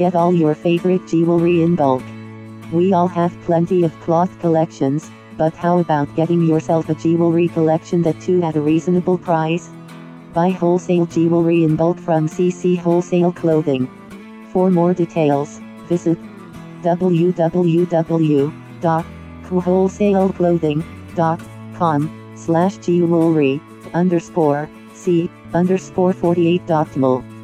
Get all your favorite jewelry in bulk. We all have plenty of cloth collections, but how about getting yourself a jewelry collection that too at a reasonable price? Buy wholesale jewelry in bulk from CC Wholesale Clothing. For more details, visit www.wholesaleclothing.com slash jewelry underscore c underscore 48 optimal.